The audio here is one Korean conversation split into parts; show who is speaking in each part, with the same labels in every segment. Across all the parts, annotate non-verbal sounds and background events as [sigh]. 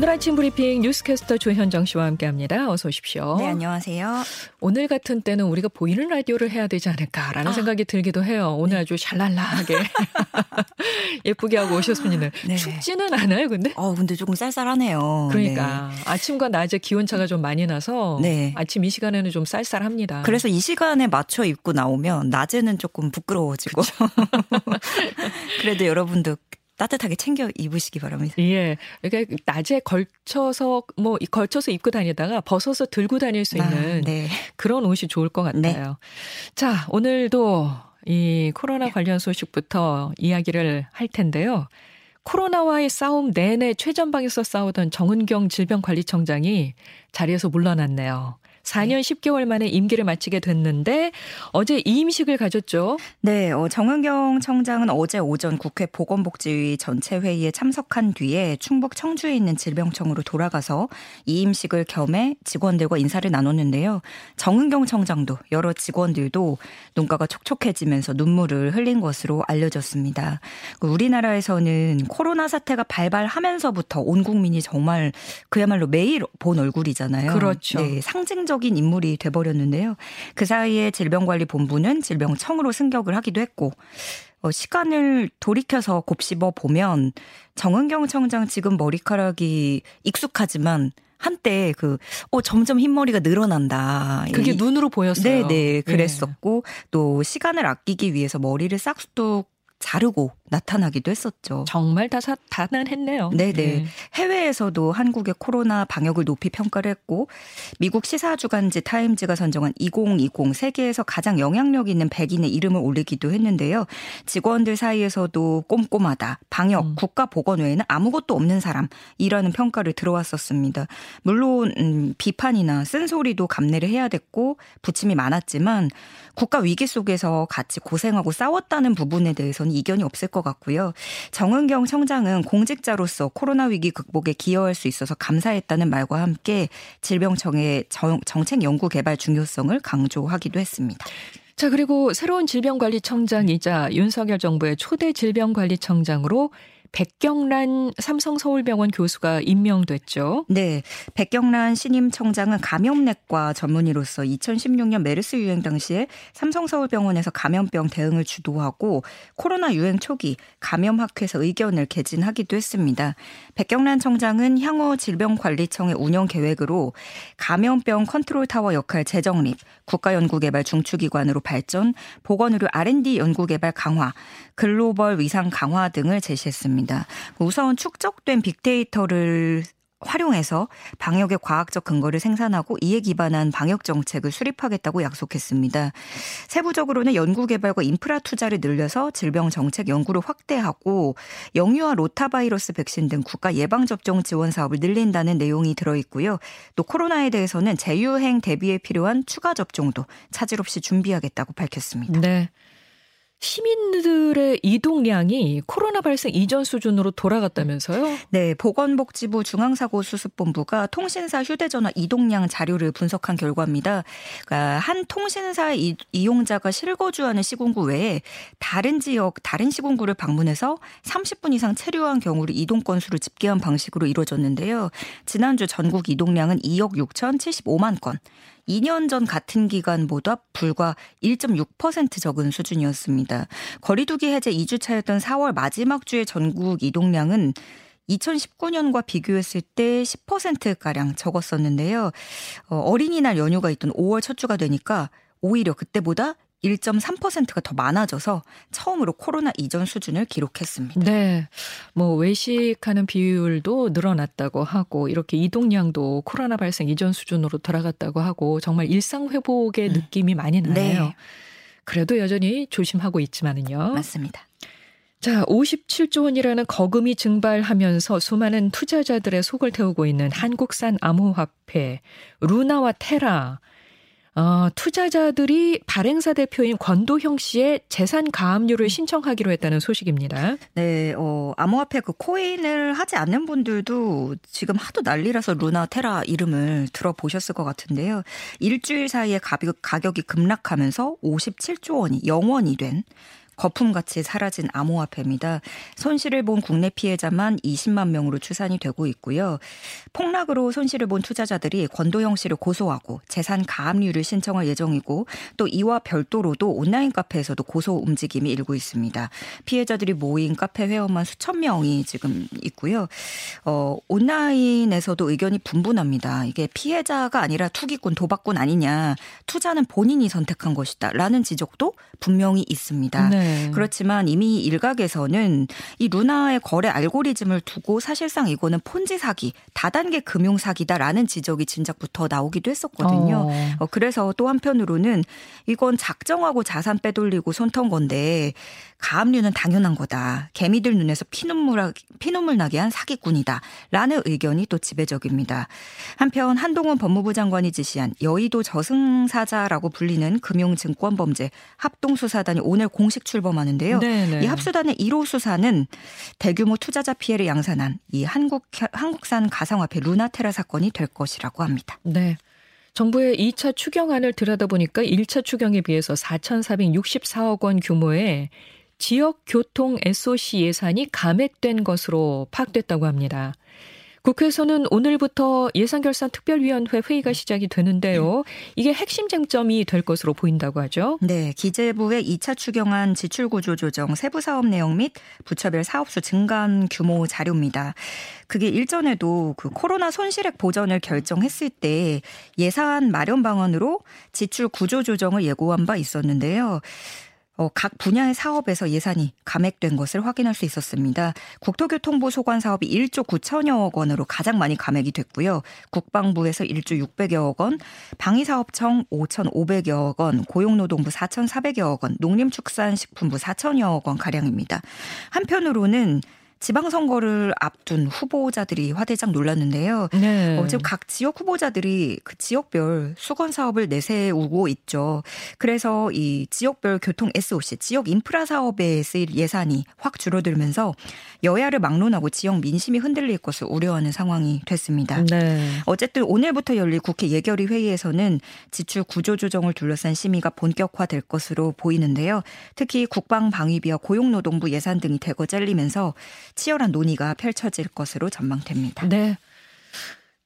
Speaker 1: 오늘 아침 브리핑 뉴스캐스터 조현정 씨와 함께합니다. 어서 오십시오.
Speaker 2: 네, 안녕하세요.
Speaker 1: 오늘 같은 때는 우리가 보이는 라디오를 해야 되지 않을까라는 아. 생각이 들기도 해요. 오늘 네. 아주 샬랄라하게 [laughs] 예쁘게 하고 오셨습니다. 네. 춥지는 않아요, 근데?
Speaker 2: 어, 근데 조금 쌀쌀하네요.
Speaker 1: 그러니까 네. 아침과 낮에 기온차가 좀 많이 나서 네. 아침 이 시간에는 좀 쌀쌀합니다.
Speaker 2: 그래서 이 시간에 맞춰 입고 나오면 낮에는 조금 부끄러워지고 [laughs] 그래도 여러분도 따뜻하게 챙겨 입으시기 바랍니다.
Speaker 1: 예. 그러니까 낮에 걸쳐서 뭐 걸쳐서 입고 다니다가 벗어서 들고 다닐 수 아, 있는 아, 네. 그런 옷이 좋을 것 같아요. 네. 자, 오늘도 이 코로나 관련 소식부터 이야기를 할 텐데요. 코로나와의 싸움 내내 최전방에서 싸우던 정은경 질병관리청장이 자리에서 물러났네요. 4년 10개월 만에 임기를 마치게 됐는데 어제 이임식을 가졌죠.
Speaker 2: 네, 어, 정은경 청장은 어제 오전 국회 보건복지위 전체 회의에 참석한 뒤에 충북 청주에 있는 질병청으로 돌아가서 이임식을 겸해 직원들과 인사를 나눴는데요. 정은경 청장도 여러 직원들도 눈가가 촉촉해지면서 눈물을 흘린 것으로 알려졌습니다. 그 우리나라에서는 코로나 사태가 발발하면서부터 온 국민이 정말 그야말로 매일 본 얼굴이잖아요.
Speaker 1: 그렇죠.
Speaker 2: 네, 상징 상징적인 인물이 돼버렸는데요. 그 사이에 질병관리본부는 질병청으로 승격을 하기도 했고 어, 시간을 돌이켜서 곱씹어 보면 정은경 청장 지금 머리카락이 익숙하지만 한때 그, 어, 점점 흰머리가 늘어난다.
Speaker 1: 그게 눈으로 보였어요.
Speaker 2: 네네. 네. 그랬었고, 네. 또 시간을 아끼기 위해서 머리를 싹둑 자르고 나타나기도 했었죠.
Speaker 1: 정말 다 다단했네요.
Speaker 2: 네네. 네. 해외에서도 한국의 코로나 방역을 높이 평가를 했고 미국 시사 주간지 타임즈가 선정한 2020 세계에서 가장 영향력 있는 100인의 이름을 올리기도 했는데요. 직원들 사이에서도 꼼꼼하다, 방역, 음. 국가 보건 외에는 아무것도 없는 사람이라는 평가를 들어왔었습니다. 물론 음, 비판이나 쓴소리도 감내를 해야 됐고 부침이 많았지만 국가 위기 속에서 같이 고생하고 싸웠다는 부분에 대해서는 이견이 없을 것 같고요. 정은경 청장은 공직자로서 코로나 위기 극복에 기여할 수 있어서 감사했다는 말과 함께 질병청의 정책 연구 개발 중요성을 강조하기도 했습니다.
Speaker 1: 자, 그리고 새로운 질병관리청장이자 윤석열 정부의 초대 질병관리청장으로 백경란 삼성서울병원 교수가 임명됐죠.
Speaker 2: 네. 백경란 신임 청장은 감염내과 전문의로서 2016년 메르스 유행 당시에 삼성서울병원에서 감염병 대응을 주도하고 코로나 유행 초기 감염학회에서 의견을 개진하기도 했습니다. 백경란 청장은 향후 질병관리청의 운영 계획으로 감염병 컨트롤타워 역할 재정립, 국가연구개발 중추기관으로 발전, 보건의료 R&D 연구개발 강화, 글로벌 위상 강화 등을 제시했습니다. 우선 축적된 빅데이터를 활용해서 방역의 과학적 근거를 생산하고 이에 기반한 방역 정책을 수립하겠다고 약속했습니다. 세부적으로는 연구 개발과 인프라 투자를 늘려서 질병 정책 연구를 확대하고 영유아 로타바이러스 백신 등 국가 예방 접종 지원 사업을 늘린다는 내용이 들어 있고요. 또 코로나에 대해서는 재유행 대비에 필요한 추가 접종도 차질 없이 준비하겠다고 밝혔습니다.
Speaker 1: 네. 시민들의 이동량이 코로나 발생 이전 수준으로 돌아갔다면서요?
Speaker 2: 네, 보건복지부 중앙사고수습본부가 통신사 휴대전화 이동량 자료를 분석한 결과입니다. 그러니까 한 통신사 이용자가 실거주하는 시군구 외에 다른 지역, 다른 시군구를 방문해서 30분 이상 체류한 경우를 이동 건수를 집계한 방식으로 이루어졌는데요. 지난주 전국 이동량은 2억 6,075만 건. 2년 전 같은 기간보다 불과 1.6% 적은 수준이었습니다. 거리두기 해제 2주차였던 4월 마지막 주의 전국 이동량은 2019년과 비교했을 때 10%가량 적었었는데요. 어, 어린이날 연휴가 있던 5월 첫 주가 되니까 오히려 그때보다 1.3%가 더 많아져서 처음으로 코로나 이전 수준을 기록했습니다.
Speaker 1: 네. 뭐 외식하는 비율도 늘어났다고 하고 이렇게 이동량도 코로나 발생 이전 수준으로 돌아갔다고 하고 정말 일상 회복의 음. 느낌이 많이 나네요. 네. 그래도 여전히 조심하고 있지만은요.
Speaker 2: 맞습니다.
Speaker 1: 자, 57조 원이라는 거금이 증발하면서 수많은 투자자들의 속을 태우고 있는 한국산 암호화폐 루나와 테라 어, 투자자들이 발행사 대표인 권도형 씨의 재산 가압류를 신청하기로 했다는 소식입니다.
Speaker 2: 네, 어, 암호화폐 그 코인을 하지 않는 분들도 지금 하도 난리라서 루나 테라 이름을 들어보셨을 것 같은데요. 일주일 사이에 가격, 가격이 급락하면서 57조 원이 영원이 된 거품같이 사라진 암호화폐입니다. 손실을 본 국내 피해자만 20만 명으로 추산이 되고 있고요. 폭락으로 손실을 본 투자자들이 권도영 씨를 고소하고 재산 가압류를 신청할 예정이고 또 이와 별도로도 온라인 카페에서도 고소 움직임이 일고 있습니다. 피해자들이 모인 카페 회원만 수천 명이 지금 있고요. 어, 온라인에서도 의견이 분분합니다. 이게 피해자가 아니라 투기꾼, 도박꾼 아니냐. 투자는 본인이 선택한 것이다. 라는 지적도 분명히 있습니다. 네. 그렇지만 이미 일각에서는 이 루나의 거래 알고리즘을 두고 사실상 이거는 폰지 사기, 다단계 금융 사기다라는 지적이 진작부터 나오기도 했었거든요. 어. 어, 그래서 또 한편으로는 이건 작정하고 자산 빼돌리고 손턴 건데 가압류는 당연한 거다. 개미들 눈에서 피눈물, 피눈물 나게 한 사기꾼이다. 라는 의견이 또 지배적입니다. 한편 한동훈 법무부 장관이 지시한 여의도 저승사자라고 불리는 금융증권범죄 합동수사단이 오늘 공식 출범하는데요. 네네. 이 합수단의 1호 수사는 대규모 투자자 피해를 양산한 이 한국, 한국산 가상화폐 루나테라 사건이 될 것이라고 합니다.
Speaker 1: 네. 정부의 2차 추경안을 들여다보니까 1차 추경에 비해서 4,464억 원 규모의 지역 교통 SOC 예산이 감액된 것으로 파악됐다고 합니다. 국회에서는 오늘부터 예산결산 특별위원회 회의가 시작이 되는데요. 이게 핵심 쟁점이 될 것으로 보인다고 하죠.
Speaker 2: 네, 기재부의 2차 추경안 지출구조 조정 세부 사업 내용 및 부처별 사업수 증감 규모 자료입니다. 그게 일전에도 그 코로나 손실액 보전을 결정했을 때 예산 마련 방안으로 지출 구조 조정을 예고한 바 있었는데요. 어, 각 분야의 사업에서 예산이 감액된 것을 확인할 수 있었습니다. 국토교통부 소관 사업이 1조 9천여억 원으로 가장 많이 감액이 됐고요. 국방부에서 1조 600여억 원, 방위사업청 5,500여억 원, 고용노동부 4,400여억 원, 농림축산식품부 4천여억 원 가량입니다. 한편으로는 지방선거를 앞둔 후보자들이 화대장 놀랐는데요. 네. 어, 지금 각 지역 후보자들이 그 지역별 수건 사업을 내세우고 있죠. 그래서 이 지역별 교통 SOC, 지역 인프라 사업에 쓰일 예산이 확 줄어들면서 여야를 막론하고 지역 민심이 흔들릴 것을 우려하는 상황이 됐습니다. 네. 어쨌든 오늘부터 열릴 국회 예결위 회의에서는 지출 구조 조정을 둘러싼 심의가 본격화될 것으로 보이는데요. 특히 국방 방위비와 고용노동부 예산 등이 대거 잘리면서 치열한 논의가 펼쳐질 것으로 전망됩니다.
Speaker 1: 네.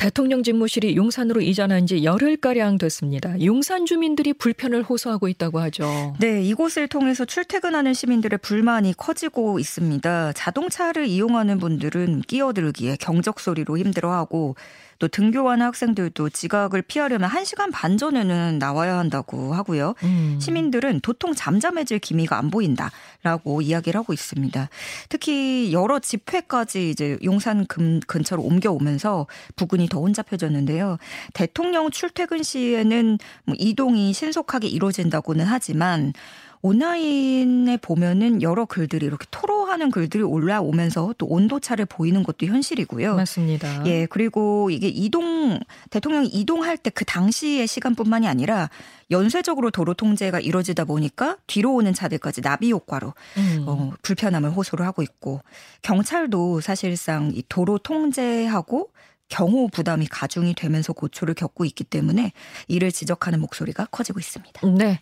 Speaker 1: 대통령 집무실이 용산으로 이전한 지 열흘가량 됐습니다. 용산 주민들이 불편을 호소하고 있다고 하죠.
Speaker 2: 네, 이곳을 통해서 출퇴근하는 시민들의 불만이 커지고 있습니다. 자동차를 이용하는 분들은 끼어들기에 경적 소리로 힘들어하고 또 등교하는 학생들도 지각을 피하려면 1시간 반 전에는 나와야 한다고 하고요. 음. 시민들은 도통 잠잠해질 기미가 안 보인다라고 이야기를 하고 있습니다. 특히 여러 집회까지 이제 용산 근, 근처로 옮겨오면서 부근이 더 혼잡해졌는데요. 대통령 출퇴근 시에는 뭐 이동이 신속하게 이루어진다고는 하지만 온라인에 보면은 여러 글들이 이렇게 토로하는 글들이 올라오면서 또 온도차를 보이는 것도 현실이고요.
Speaker 1: 맞습니다.
Speaker 2: 예, 그리고 이게 이동 대통령이 이동할 때 그 당시의 시간뿐만이 아니라 연쇄적으로 도로 통제가 이루어지다 보니까 뒤로 오는 차들까지 나비 효과로 음. 어, 불편함을 호소를 하고 있고 경찰도 사실상 이 도로 통제하고 경호 부담이 가중이 되면서 고초를 겪고 있기 때문에 이를 지적하는 목소리가 커지고 있습니다.
Speaker 1: 네.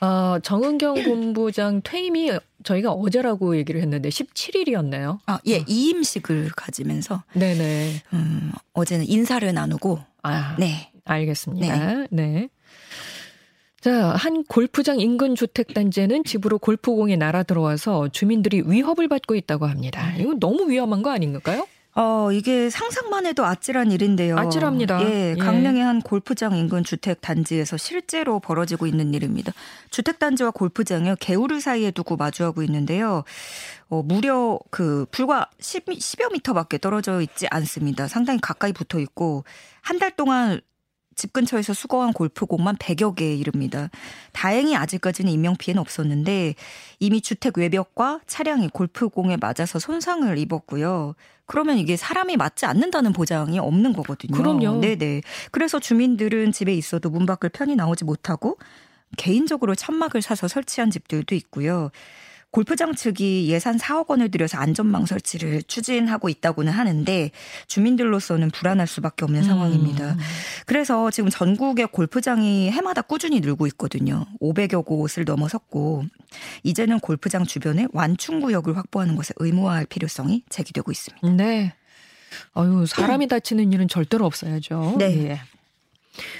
Speaker 1: 어, 정은경 본부장 퇴임이 저희가 어제라고 얘기를 했는데 17일이었네요.
Speaker 2: 아, 예, 어. 이임식을 가지면서
Speaker 1: 네네.
Speaker 2: 음, 어제는 인사를 나누고
Speaker 1: 아, 네. 알겠습니다. 네. 네. 자, 한 골프장 인근 주택 단지에는 집으로 골프공이 날아 들어와서 주민들이 위협을 받고 있다고 합니다. 이거 너무 위험한 거 아닌가요?
Speaker 2: 어, 이게 상상만 해도 아찔한 일인데요.
Speaker 1: 아찔합니다.
Speaker 2: 예, 예. 강릉의 한 골프장 인근 주택 단지에서 실제로 벌어지고 있는 일입니다. 주택 단지와 골프장을 개울을 사이에 두고 마주하고 있는데요. 어, 무려 그 불과 10, 10여 미터밖에 떨어져 있지 않습니다. 상당히 가까이 붙어 있고 한 달 동안 집 근처에서 수거한 골프공만 100여 개에 이릅니다. 다행히 아직까지는 인명피해는 없었는데 이미 주택 외벽과 차량이 골프공에 맞아서 손상을 입었고요. 그러면 이게 사람이 맞지 않는다는 보장이 없는 거거든요.
Speaker 1: 그럼요.
Speaker 2: 네네. 그래서 주민들은 집에 있어도 문 밖을 편히 나오지 못하고 개인적으로 천막을 사서 설치한 집들도 있고요. 골프장 측이 예산 4억 원을 들여서 안전망 설치를 추진하고 있다고는 하는데 주민들로서는 불안할 수밖에 없는 음. 상황입니다. 그래서 지금 전국의 골프장이 해마다 꾸준히 늘고 있거든요. 500여 곳을 넘어섰고 이제는 골프장 주변에 완충 구역을 확보하는 것에 의무화할 필요성이 제기되고 있습니다.
Speaker 1: 네. 아유, 사람이 다치는 일은 절대로 없어야죠.
Speaker 2: 네. 예.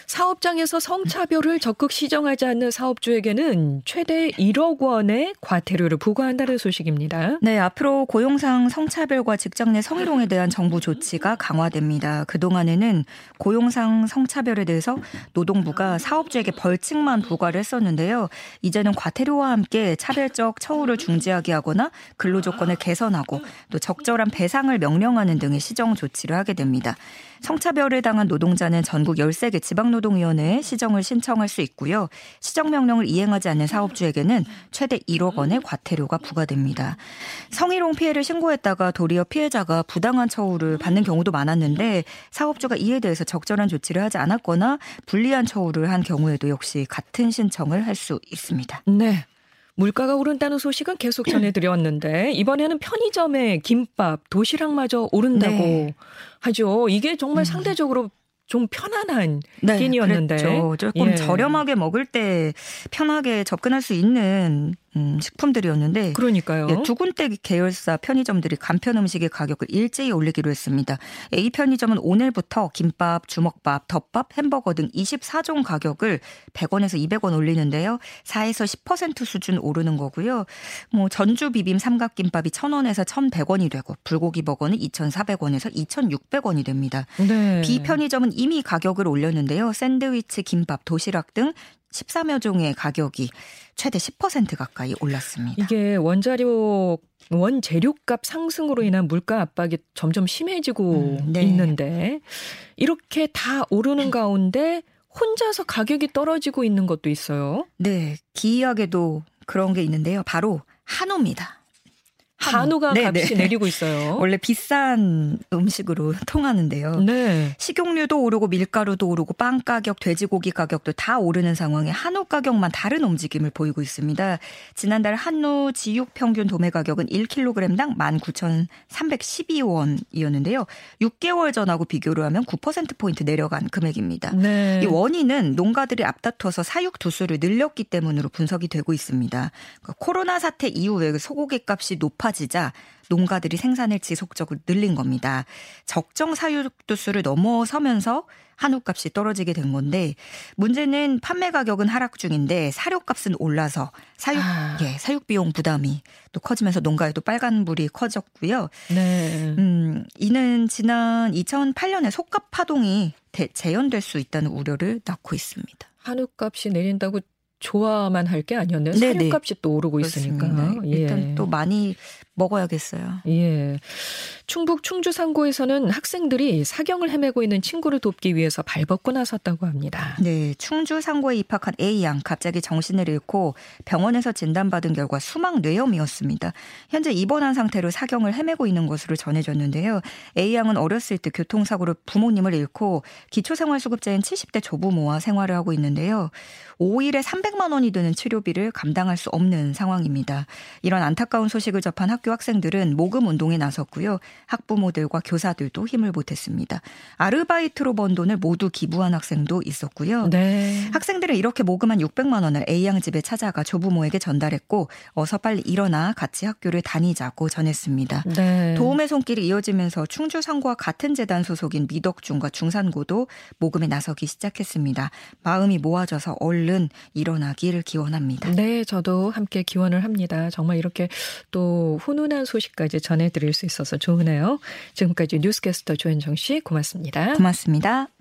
Speaker 1: 사업장에서 성차별을 적극 시정하지 않는 사업주에게는 최대 1억 원의 과태료를 부과한다는 소식입니다.
Speaker 2: 네, 앞으로 고용상 성차별과 직장 내 성희롱에 대한 정부 조치가 강화됩니다. 그동안에는 고용상 성차별에 대해서 노동부가 사업주에게 벌칙만 부과를 했었는데요. 이제는 과태료와 함께 차별적 처우를 중지하게 하거나 근로 조건을 개선하고 또 적절한 배상을 명령하는 등의 시정 조치를 하게 됩니다. 성차별을 당한 노동자는 전국 13개 지방노동위원회에 시정을 신청할 수 있고요. 시정명령을 이행하지 않는 사업주에게는 최대 1억 원의 과태료가 부과됩니다. 성희롱 피해를 신고했다가 도리어 피해자가 부당한 처우를 받는 경우도 많았는데 사업주가 이에 대해서 적절한 조치를 하지 않았거나 불리한 처우를 한 경우에도 역시 같은 신청을 할 수 있습니다.
Speaker 1: 네. 물가가 오른다는 소식은 계속 전해드렸는데 이번에는 편의점에 김밥, 도시락마저 오른다고 네. 하죠. 이게 정말 음. 상대적으로 좀 편안한 네, 끼니였는데
Speaker 2: 그랬죠. 조금 예. 저렴하게 먹을 때 편하게 접근할 수 있는 음, 식품들이었는데
Speaker 1: 그러니까요.
Speaker 2: 예, 두 군데 계열사 편의점들이 간편 음식의 가격을 일제히 올리기로 했습니다. A 편의점은 오늘부터 김밥, 주먹밥, 덮밥, 햄버거 등 24종 가격을 100원에서 200원 올리는데요. 4에서 10% 수준 오르는 거고요. 뭐 전주 비빔 삼각김밥이 1,000원에서 1,100원이 되고 불고기 버거는 2,400원에서 2,600원이 됩니다. 네. B 편의점은 이미 가격을 올렸는데요. 샌드위치, 김밥, 도시락 등 14여 종의 가격이 최대 10% 가까이 올랐습니다.
Speaker 1: 이게 원자료 원재료값 상승으로 인한 물가 압박이 점점 심해지고 음, 네. 있는데 이렇게 다 오르는 가운데 혼자서 가격이 떨어지고 있는 것도 있어요.
Speaker 2: 네, 기이하게도 그런 게 있는데요. 바로 한우입니다.
Speaker 1: 한우가 네네. 값이 네. 내리고 있어요. [laughs]
Speaker 2: 원래 비싼 음식으로 통하는데요. 네. 식용유도 오르고 밀가루도 오르고 빵 가격, 돼지고기 가격도 다 오르는 상황에 한우 가격만 다른 움직임을 보이고 있습니다. 지난달 한우 지육 평균 도매 가격은 1kg당 19,312원이었는데요. 6개월 전하고 비교를 하면 9%포인트 내려간 금액입니다. 네. 이 원인은 농가들이 앞다퉈서 사육 두수를 늘렸기 때문으로 분석이 되고 있습니다. 그러니까 코로나 사태 이후에 소고기 값이 높아 높아지자 농가들이 생산을 지속적으로 늘린 겁니다. 적정 사육도 수를 넘어서면서 한우값이 떨어지게 된 건데 문제는 판매 가격은 하락 중인데 사료값은 올라서 사육 아. 예, 사육 비용 부담이 또 커지면서 농가에도 빨간불이 커졌고요. 네. 음, 이는 지난 2008년에 속값 파동이 대, 재현될 수 있다는 우려를 낳고 있습니다.
Speaker 1: 한우값이 내린다고 좋아만 할 게 아니었네요. 사료값이 또 오르고 있으니까.
Speaker 2: 예. 일단 또 많이 먹어야겠어요.
Speaker 1: 예. 충북 충주 상고에서는 학생들이 사경을 헤매고 있는 친구를 돕기 위해서 발벗고 나섰다고 합니다.
Speaker 2: 네, 충주 상고에 입학한 A 양 갑자기 정신을 잃고 병원에서 진단받은 결과 수막 뇌염이었습니다. 현재 입원한 상태로 사경을 헤매고 있는 것으로 전해졌는데요. A 양은 어렸을 때 교통사고로 부모님을 잃고 기초생활수급자인 70대 조부모와 생활을 하고 있는데요. 5일에 300만 원이 드는 치료비를 감당할 수 없는 상황입니다. 이런 안타까운 소식을 접한 학교 학생들은 모금 운동에 나섰고요. 학부모들과 교사들도 힘을 보탰습니다. 아르바이트로 번 돈을 모두 기부한 학생도 있었고요. 네. 학생들은 이렇게 모금한 600만 원을 A양 집에 찾아가 조부모에게 전달했고 어서 빨리 일어나 같이 학교를 다니자고 전했습니다. 네. 도움의 손길이 이어지면서 충주 상고와 같은 재단 소속인 미덕중과 중산고도 모금에 나서기 시작했습니다. 마음이 모아져서 얼른 일어나기를 기원합니다.
Speaker 1: 네, 저도 함께 기원을 합니다. 정말 이렇게 또 훈훈한 소식까지 전해드릴 수 있어서 좋으네요. 지금까지 뉴스캐스터 조현정 씨 고맙습니다.
Speaker 2: 고맙습니다.